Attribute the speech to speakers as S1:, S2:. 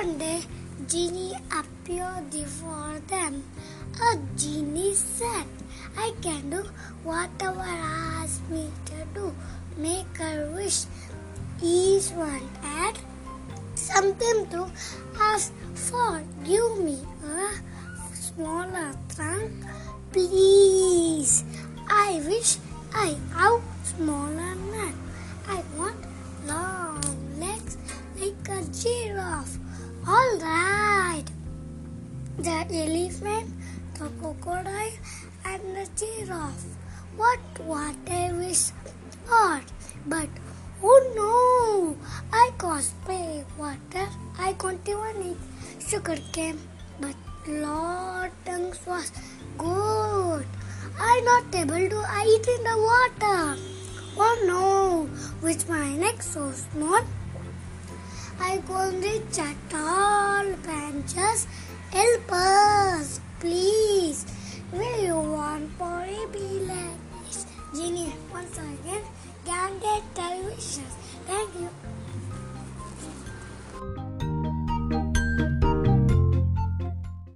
S1: One day, genie appeared before them. A genie said, I can do whatever I ask me to do. Make a wish. Each one had something to ask for. Give me a smaller trunk, please. I wish I have smaller neck. I want long legs like a giraffe. All right. The elephant, the crocodile, and the giraffe. What what I wish for? But oh no! I can't pay water. I can't even eat sugar cane. But Lord tongues was good. I'm not able to eat in the water. Oh no! With my neck so small, like on the chat all branches. Help us, please. Will you want for a be like this? Genie, once again, can they tell